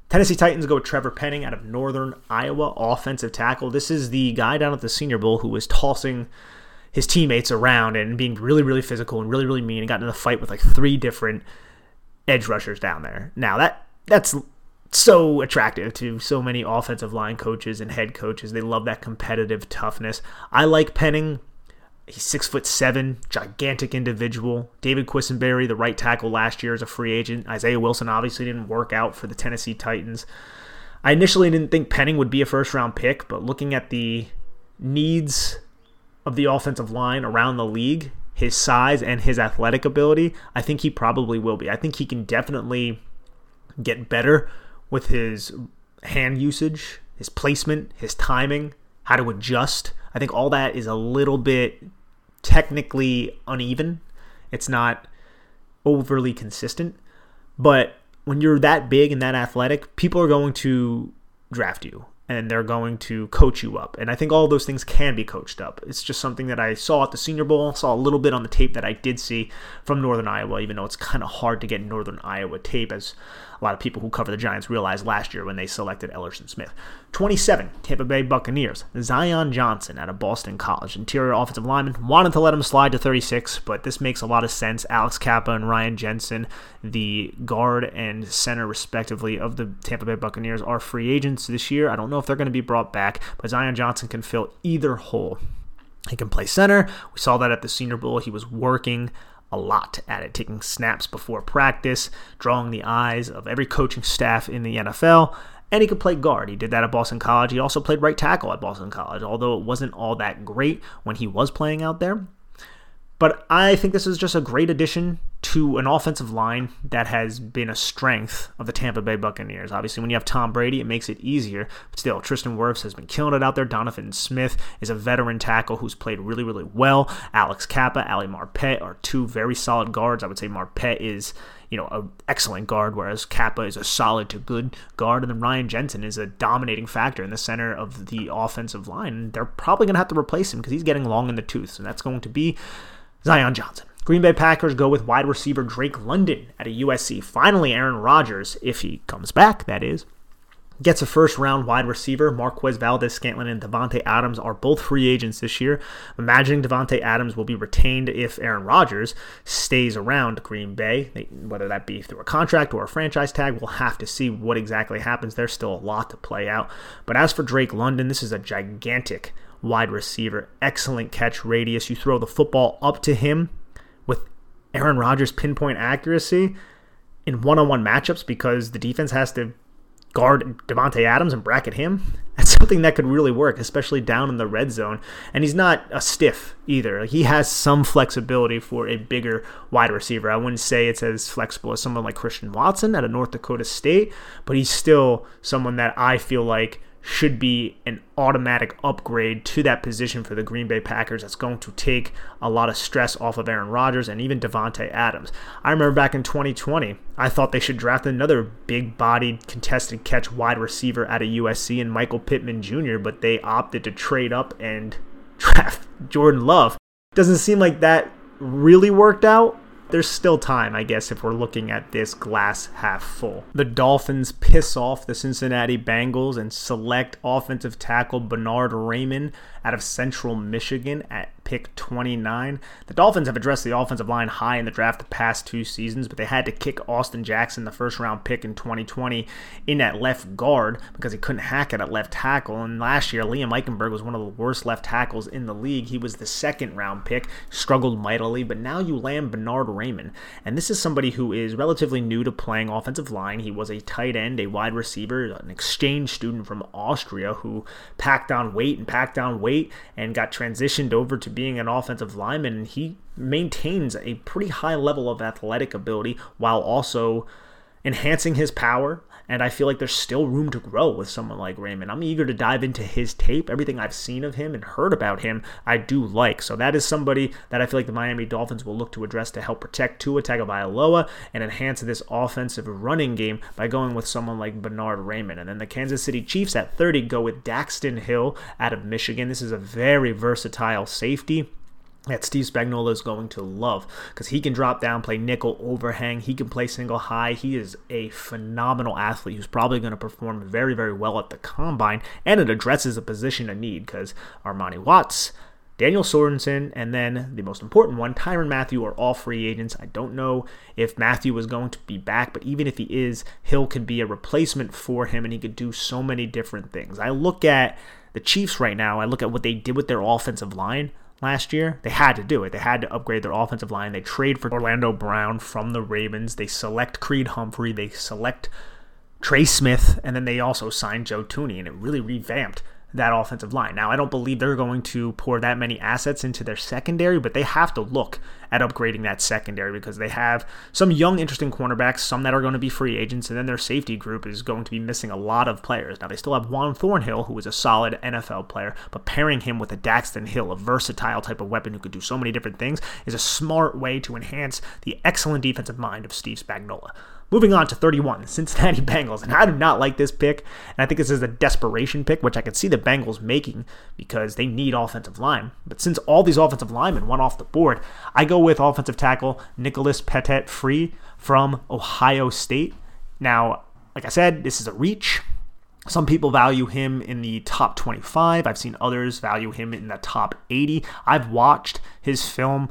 Tennessee Titans go with Trevor Penning out of Northern Iowa, offensive tackle. This is the guy down at the Senior Bowl who was tossing his teammates around and being really, really physical and really, really mean and got in a fight with like three different edge rushers down there. Now that that's so attractive to so many offensive line coaches and head coaches. They love that competitive toughness. I like Penning. He's six foot seven, gigantic individual. David Quessenberry, the right tackle last year as a free agent. Isaiah Wilson obviously didn't work out for the Tennessee Titans. I initially didn't think Penning would be a first round pick, but looking at the needs of the offensive line around the league, his size and his athletic ability, I think he probably will be. I think he can definitely get better with his hand usage, his placement, his timing, how to adjust. I think all that is a little bit technically uneven. It's not overly consistent. But when you're that big and that athletic, people are going to draft you and they're going to coach you up. And I think all those things can be coached up. It's just something that I saw at the Senior Bowl, saw a little bit on the tape that I did see from Northern Iowa, even though it's kind of hard to get Northern Iowa tape, as a lot of people who cover the Giants realized last year when they selected Ellerson Smith. 27, Tampa Bay Buccaneers. Zion Johnson out of Boston College, interior offensive lineman. Wanted to let him slide to 36, but this makes a lot of sense. Alex Cappa and Ryan Jensen, the guard and center respectively of the Tampa Bay Buccaneers, are free agents this year. I don't know if they're going to be brought back, but Zion Johnson can fill either hole. He can play center. We saw that at the Senior Bowl. He was working a lot at it, taking snaps before practice, drawing the eyes of every coaching staff in the NFL. And he could play guard. He did that at Boston College. He also played right tackle at Boston College, although it wasn't all that great when he was playing out there. But I think this is just a great addition to an offensive line that has been a strength of the Tampa Bay Buccaneers. Obviously, when you have Tom Brady, it makes it easier. But still, Tristan Wirfs has been killing it out there. Donovan Smith is a veteran tackle who's played really, really well. Alex Cappa, Ali Marpet are two very solid guards. I would say Marpet is you know, an excellent guard, whereas Cappa is a solid to good guard, and then Ryan Jensen is a dominating factor in the center of the offensive line. They're probably going to have to replace him because he's getting long in the tooth, and that's going to be Zion Johnson. Green Bay Packers go with wide receiver Drake London at a USC. Finally, Aaron Rodgers, if he comes back, that is, gets a first round wide receiver. Marquez Valdes Scantling and Davante Adams are both free agents this year. Imagining Davante Adams will be retained if Aaron Rodgers stays around Green Bay, whether that be through a contract or a franchise tag. We'll have to see what exactly happens. There's still a lot to play out. But as for Drake London, this is a gigantic wide receiver. Excellent catch radius. You throw the football up to him Aaron Rodgers' pinpoint accuracy in one-on-one matchups because the defense has to guard Davante Adams and bracket him. That's something that could really work, especially down in the red zone. And he's not a stiff either. He has some flexibility for a bigger wide receiver. I wouldn't say it's as flexible as someone like Christian Watson at a North Dakota State, but he's still someone that I feel like should be an automatic upgrade to that position for the Green Bay Packers that's going to take a lot of stress off of Aaron Rodgers and even Davante Adams. I remember back in 2020, I thought they should draft another big-bodied contested catch wide receiver out of USC and Michael Pittman Jr., but they opted to trade up and draft Jordan Love. Doesn't seem like that really worked out, there's still time, I guess, if we're looking at this glass half full. The Dolphins piss off the Cincinnati Bengals and select offensive tackle Bernard Raimann out of Central Michigan at pick 29. The Dolphins have addressed the offensive line high in the draft the past two seasons, but they had to kick Austin Jackson, the first round pick in 2020, in at left guard because he couldn't hack it at left tackle. And last year, Liam Eichenberg was one of the worst left tackles in the league. He was the second round pick, struggled mightily, but now you land Bernard Raimann. And this is somebody who is relatively new to playing offensive line. He was a tight end, a wide receiver, an exchange student from Austria who packed on weight and packed on weight and got transitioned over to being an offensive lineman, and he maintains a pretty high level of athletic ability while also enhancing his power. And I feel like there's still room to grow with someone like Raimann. I'm eager to dive into his tape. Everything I've seen of him and heard about him, I do like. So that is somebody that I feel like the Miami Dolphins will look to address to help protect Tua Tagovailoa and enhance this offensive running game by going with someone like Bernard Raimann. And then the Kansas City Chiefs at 30 go with Daxton Hill out of Michigan. This is a very versatile safety that Steve Spagnuolo is going to love because he can drop down, play nickel, overhang. He can play single high. He is a phenomenal athlete who's probably going to perform very, very well at the combine, and it addresses a position of need because Armani Watts, Daniel Sorensen, and then the most important one, Tyrann Mathieu, are all free agents. I don't know if Mathieu is going to be back, but even if he is, Hill could be a replacement for him, and he could do so many different things. I look at the Chiefs right now, I look at what they did with their offensive line last year. They had to do it. They had to upgrade their offensive line. They trade for Orlando Brown from the Ravens. They select Creed Humphrey. They select Trey Smith, and then they also signed Joe Thuney. and it really revamped that offensive line. Now, I don't believe they're going to pour that many assets into their secondary, but they have to look at upgrading that secondary because they have some young, interesting cornerbacks, some that are going to be free agents, and then their safety group is going to be missing a lot of players. Now, they still have Juan Thornhill, who is a solid NFL player, but pairing him with a Daxton Hill, a versatile type of weapon who could do so many different things, is a smart way to enhance the excellent defensive mind of Steve Spagnuolo. Moving on to 31, Cincinnati Bengals. And I do not like this pick. And I think this is a desperation pick, which I could see the Bengals making because they need offensive line. But since all these offensive linemen went off the board, I go with offensive tackle Nicholas Petit Frere from Ohio State. Now, like I said, this is a reach. Some people value him in the top 25. I've seen others value him in the top 80. I've watched his film.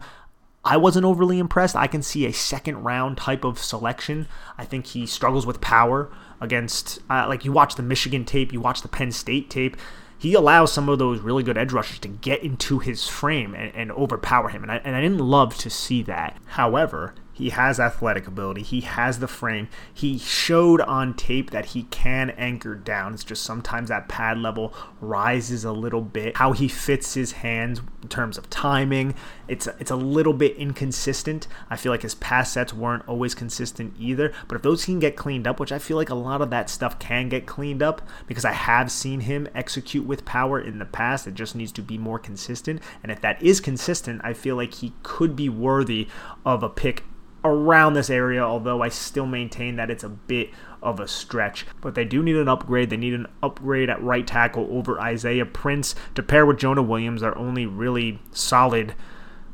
I wasn't overly impressed. I can see a second round type of selection. I think he struggles with power against, uh, like, you watch the Michigan tape, you watch the Penn State tape. He allows some of those really good edge rushers to get into his frame and, and overpower him. And I, and I didn't love to see that. However, He has athletic ability. He has the frame. He showed on tape that he can anchor down. It's just sometimes that pad level rises a little bit. How he fits his hands in terms of timing, it's it's a little bit inconsistent. I feel like his pass sets weren't always consistent either. But if those can get cleaned up, which I feel like a lot of that stuff can get cleaned up because I have seen him execute with power in the past. It just needs to be more consistent. And if that is consistent, I feel like he could be worthy of a pick around this area, although I still maintain that it's a bit of a stretch. But they do need an upgrade. They need an upgrade at right tackle over Isaiah Prince to pair with Jonah Williams, their only really solid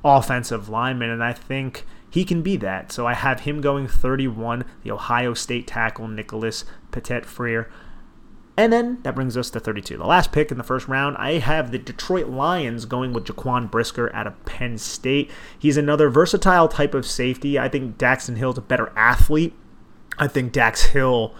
offensive lineman. And I think he can be that. So I have him going 31, the Ohio State tackle, Nicholas Petit Frere. And then that brings us to 32. The last pick in the first round, I have the Detroit Lions going with Jaquan Brisker out of Penn State. He's another versatile type of safety. I think Daxton Hill's a better athlete. I think Dax Hill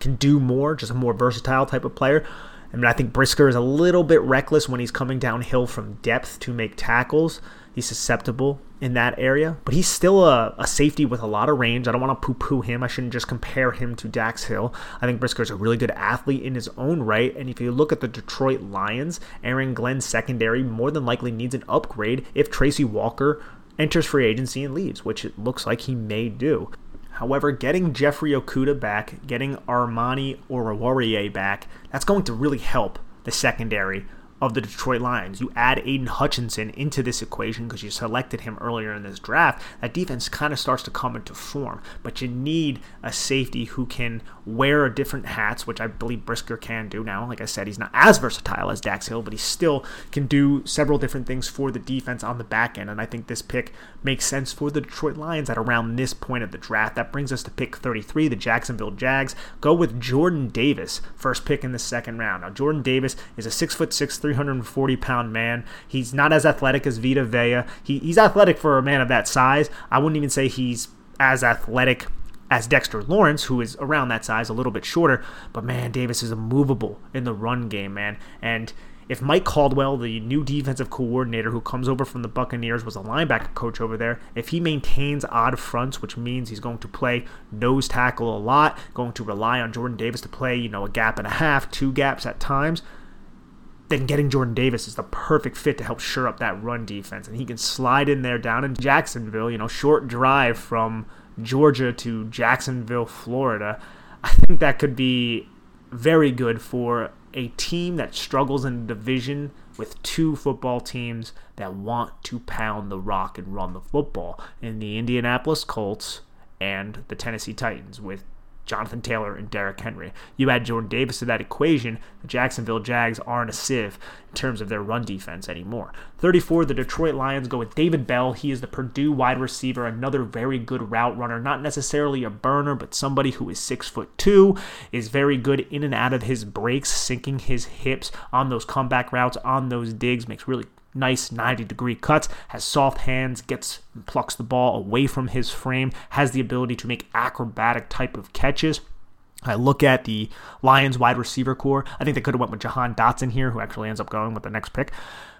can do more, just a more versatile type of player. I mean, I think Brisker is a little bit reckless when he's coming downhill from depth to make tackles. He's susceptible in that area, but he's still a, a safety with a lot of range. I don't want to poo poo him. I shouldn't just compare him to Dax Hill. I think Brisker is a really good athlete in his own right. And if you look at the Detroit Lions, Aaron Glenn's secondary more than likely needs an upgrade if Tracy Walker enters free agency and leaves, which it looks like he may do. However, getting Jeffrey Okudah back, getting Amani Oruwariye back, that's going to really help the secondary of the Detroit Lions. You add Aidan Hutchinson into this equation because you selected him earlier in this draft, that defense kind of starts to come into form. But you need a safety who can wear different hats, which I believe Brisker can do now. Like I said, he's not as versatile as Dax Hill, but he still can do several different things for the defense on the back end. And I think this pick makes sense for the Detroit Lions at around this point of the draft. That brings us to pick 33. The Jacksonville Jags go with Jordan Davis, first pick in the second round. Now, Jordan Davis is a six foot six 340 pound man. He's not as athletic as Vita Vea. He, he's athletic for a man of that size. I wouldn't even say he's as athletic as Dexter Lawrence, who is around that size, a little bit shorter. But man, Davis is immovable in the run game, man. And if Mike Caldwell, the new defensive coordinator who comes over from the Buccaneers, was a linebacker coach over there, if he maintains odd fronts, which means he's going to play nose tackle a lot, going to rely on Jordan Davis to play, you know, a gap and a half, two gaps at times, then getting Jordan Davis is the perfect fit to help shore up that run defense. And he can slide in there down in Jacksonville, you know, short drive from Georgia to Jacksonville, Florida. I think that could be very good for a team that struggles in a division with two football teams that want to pound the rock and run the football in the Indianapolis Colts and the Tennessee Titans with Jonathan Taylor and Derrick Henry. You add Jordan Davis to that equation, the Jacksonville Jags aren't a sieve in terms of their run defense anymore. 34, the Detroit Lions go with David Bell. He is the Purdue wide receiver, another very good route runner, not necessarily a burner, but somebody who is six foot two, is very good in and out of his breaks, sinking his hips on those comeback routes, on those digs, makes really nice 90 degree cuts, has soft hands, gets plucks the ball away from his frame, has the ability to make acrobatic type of catches. I look at the Lions wide receiver corps. I think they could have went with Jahan Dotson here, who actually ends up going with the next pick.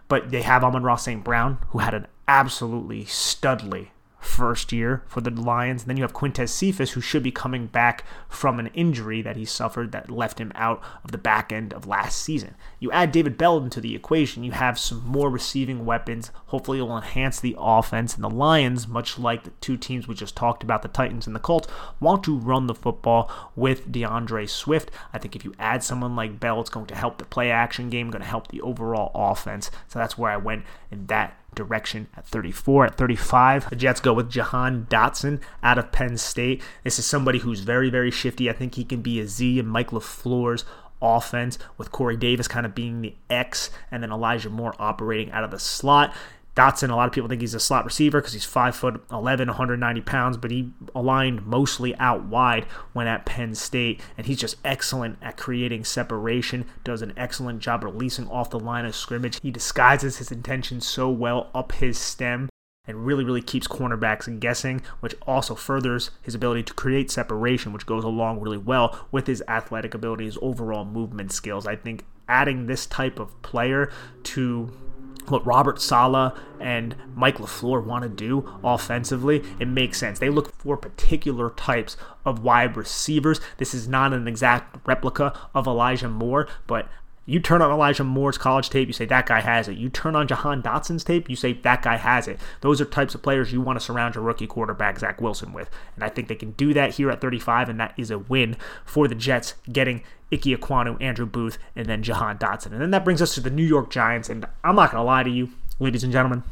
But they have Amon-Ra St. Brown, who had an absolutely studly first year for the Lions. And then you have Quintez Cephus, who should be coming back from an injury that he suffered that left him out of the back end of last season. You add David Bell into the equation, you have some more receiving weapons. Hopefully, it will enhance the offense. And the Lions, much like the two teams we just talked about, the Titans and the Colts, want to run the football with D'Andre Swift. I think if you add someone like Bell, it's going to help the play action game, going to help the overall offense. So that's where I went in that direction at 34. At 35, the Jets go with Jahan Dotson out of Penn State. This is somebody who's very, very shifty. I think he can be a Z and Mike LaFleur's offense with Corey Davis kind of being the X and then Elijah Moore operating out of the slot. Dotson, a lot of people think he's a slot receiver because he's 5 foot 11, 190 pounds, but he aligned mostly out wide when at Penn State, and he's just excellent at creating separation, does an excellent job releasing off the line of scrimmage. He disguises his intention so well up his stem and really, really keeps cornerbacks guessing, which also furthers his ability to create separation, which goes along really well with his athletic abilities, overall movement skills. I think adding this type of player to what Robert Saleh and Mike LaFleur want to do offensively, it makes sense. They look for particular types of wide receivers. This is not an exact replica of Elijah Moore, but you turn on Elijah Moore's college tape, you say that guy has it. You turn on Jahan Dotson's tape, you say that guy has it. Those are types of players you want to surround your rookie quarterback, Zach Wilson, with. And I think they can do that here at 35, and that is a win for the Jets, getting Ike Ekwonu, Andrew Booth, and then Jahan Dotson. And then that brings us to the New York Giants. And I'm not going to lie to you, ladies and gentlemen,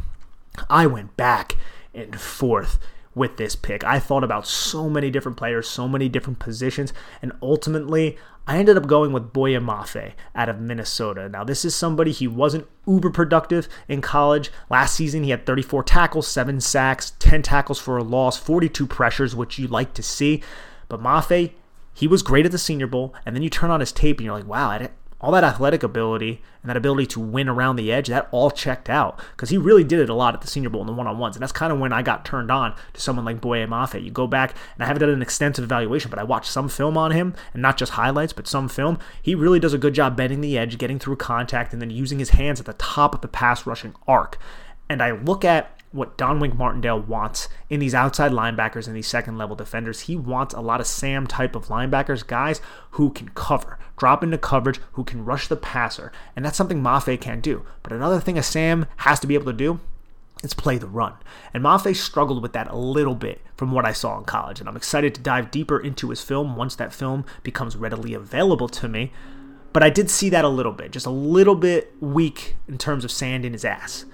I went back and forth with this pick. I thought about so many different players, so many different positions, and ultimately I ended up going with Boye Mafe out of Minnesota. Now, this is somebody he wasn't uber productive in college. Last season, he had 34 tackles, 7 sacks, 10 tackles for a loss, 42 pressures, which you like to see. But Mafe, he was great at the Senior Bowl, and then you turn on his tape and you're like, wow, all that athletic ability and that ability to win around the edge, that all checked out because he really did it a lot at the Senior Bowl in the one on ones. And that's kind of when I got turned on to someone like Boye Mafe. You go back, and I haven't done an extensive evaluation, but I watched some film on him, and not just highlights, but some film. He really does a good job bending the edge, getting through contact, and then using his hands at the top of the pass rushing arc. And I look at what Don Wink Martindale wants in these outside linebackers and these second level defenders. He wants a lot of Sam type of linebackers, guys who can cover, drop into coverage, who can rush the passer. And that's something Mafe can't do. But another thing a Sam has to be able to do is play the run. And Mafe struggled with that a little bit from what I saw in college. And I'm excited to dive deeper into his film once that film becomes readily available to me. But I did see that a little bit, just a little bit weak in terms of sand in his ass.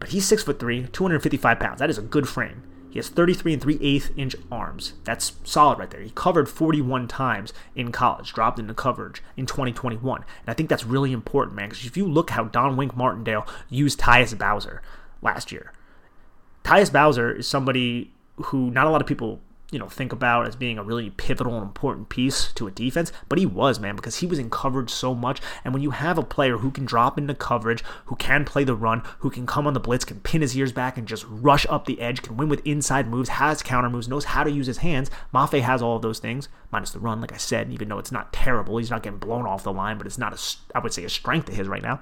But he's six foot three, 255 pounds. That is a good frame. He has 33 and 3 8 inch arms. That's solid right there. He covered 41 times in college, dropped into coverage in 2021. And I think that's really important, man, because if you look how Don Wink Martindale used Tyus Bowser last year, Tyus Bowser is somebody who not a lot of people you know think about as being a really pivotal and important piece to a defense, but he was, man, because he was in coverage so much. And when you have a player who can drop into coverage, who can play the run, who can come on the blitz, can pin his ears back and just rush up the edge, can win with inside moves, has counter moves, knows how to use his hands. Mafe has all of those things, minus the run, like I said, even though it's not terrible, he's not getting blown off the line, but it's not a, I would say, a strength of his right now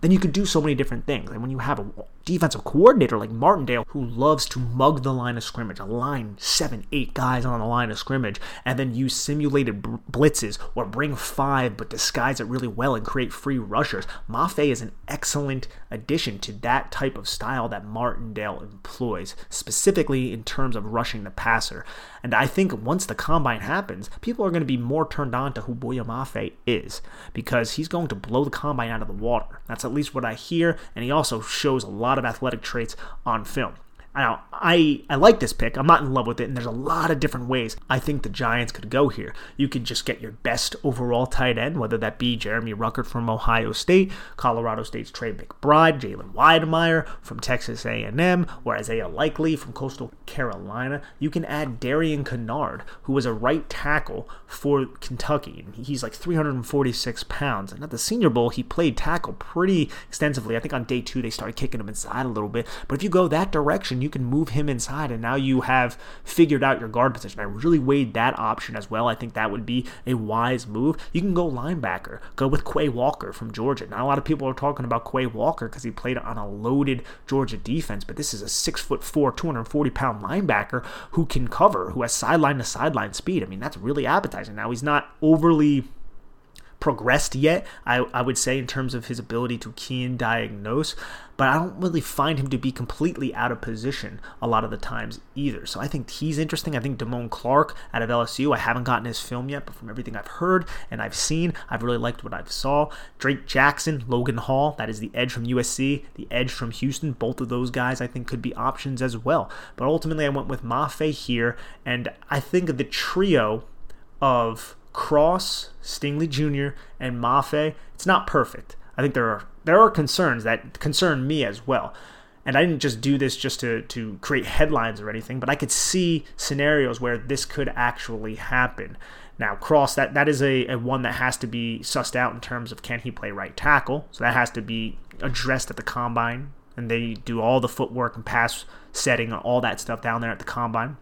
then you could do so many different things. And when you have a defensive coordinator like Martindale who loves to mug the line of scrimmage, a line seven, eight guys on the line of scrimmage, and then use simulated blitzes or bring five but disguise it really well and create free rushers, Mafe is an excellent addition to that type of style that Martindale employs, specifically in terms of rushing the passer. And I think once the combine happens, people are going to be more turned on to who Boye Mafe is because he's going to blow the combine out of the water. That's at least what I hear, and he also shows a lot of athletic traits on film. Now, I, I like this pick. I'm not in love with it, and there's a lot of different ways I think the Giants could go here. You could just get your best overall tight end, whether that be Jeremy Ruckert from Ohio State, Colorado State's Trey McBride, Jalen Wydermyer from Texas A&M, or Isaiah Likely from Coastal Carolina. You can add Darian Kinnard, who was a right tackle for Kentucky. He's like 346 pounds, and at the Senior Bowl, he played tackle pretty extensively. I think on day two, they started kicking him inside a little bit, but if you go that direction, you can move him inside, and now you have figured out your guard position. I really weighed that option as well. I think that would be a wise move. You can go linebacker, go with Quay Walker from Georgia. Not a lot of people are talking about Quay Walker because he played on a loaded Georgia defense, but this is a six foot four, 240 pound linebacker who can cover, who has sideline to sideline speed. I mean, that's really appetizing. Now he's not overly progressed yet, I, I would say, in terms of his ability to key and diagnose. But I don't really find him to be completely out of position a lot of the times either. So I think he's interesting. I think Damone Clark out of LSU, I haven't gotten his film yet, but from everything I've heard and I've seen, I've really liked what I've saw. Drake Jackson, Logan Hall, that is the edge from USC, the edge from Houston. Both of those guys I think could be options as well. But ultimately, I went with Mafe here, and I think the trio of Cross, Stingley Jr., and Mafe, it's not perfect. I think there are there are concerns that concern me as well. And I didn't just do this just to, to create headlines or anything, but I could see scenarios where this could actually happen. Now, Cross, that, that is a, a one that has to be sussed out in terms of can he play right tackle. So that has to be addressed at the combine. And they do all the footwork and pass setting and all that stuff down there at the combine.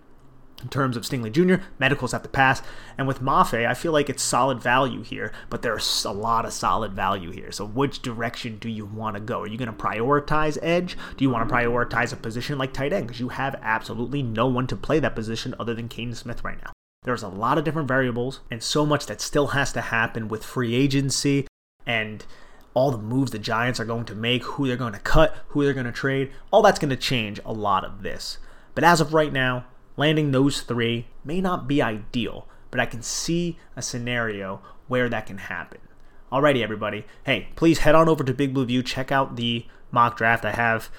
In terms of Stingley Jr., medicals have to pass. And with Mafe, I feel like it's solid value here, but there's a lot of solid value here. So which direction do you want to go? Are you going to prioritize edge? Do you want to prioritize a position like tight end? Because you have absolutely no one to play that position other than Kaden Smith right now. There's a lot of different variables and so much that still has to happen with free agency and all the moves the Giants are going to make, who they're going to cut, who they're going to trade. All that's going to change a lot of this. But as of right now, landing those three may not be ideal, but I can see a scenario where that can happen. Alrighty, everybody. Hey, please head on over to Big Blue View. Check out the mock draft. I have,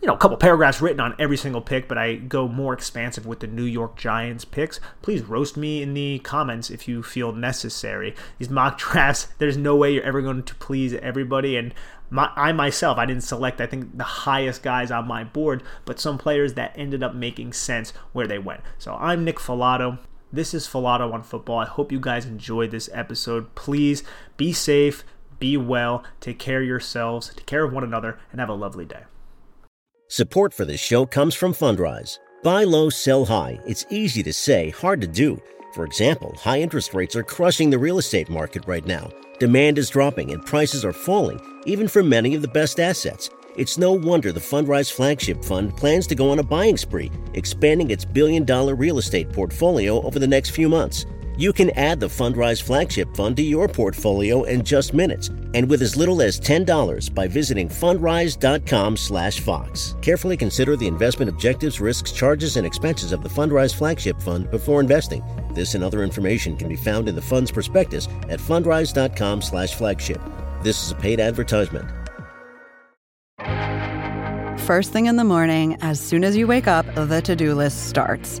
you know, a couple paragraphs written on every single pick, but I go more expansive with the New York Giants picks. Please roast me in the comments if you feel necessary. These mock drafts, there's no way you're ever going to please everybody, and my, I myself, I didn't select, I think, the highest guys on my board, but some players that ended up making sense where they went. So I'm Nick Falato. This is Falato on Football. I hope you guys enjoyed this episode. Please be safe, be well, take care of yourselves, take care of one another, and have a lovely day. Support for this show comes from Fundrise. Buy low, sell high. It's easy to say, hard to do. For example, high interest rates are crushing the real estate market right now. Demand is dropping and prices are falling, even for many of the best assets. It's no wonder the Fundrise Flagship Fund plans to go on a buying spree, expanding its billion dollar real estate portfolio over the next few months. You can add the Fundrise Flagship Fund to your portfolio in just minutes and with as little as $10 by visiting fundrise.com/fox. Carefully consider the investment objectives, risks, charges and expenses of the Fundrise Flagship Fund before investing. This and other information can be found in the fund's prospectus at fundrise.com/flagship. This is a paid advertisement. First thing in the morning, as soon as you wake up, the to-do list starts.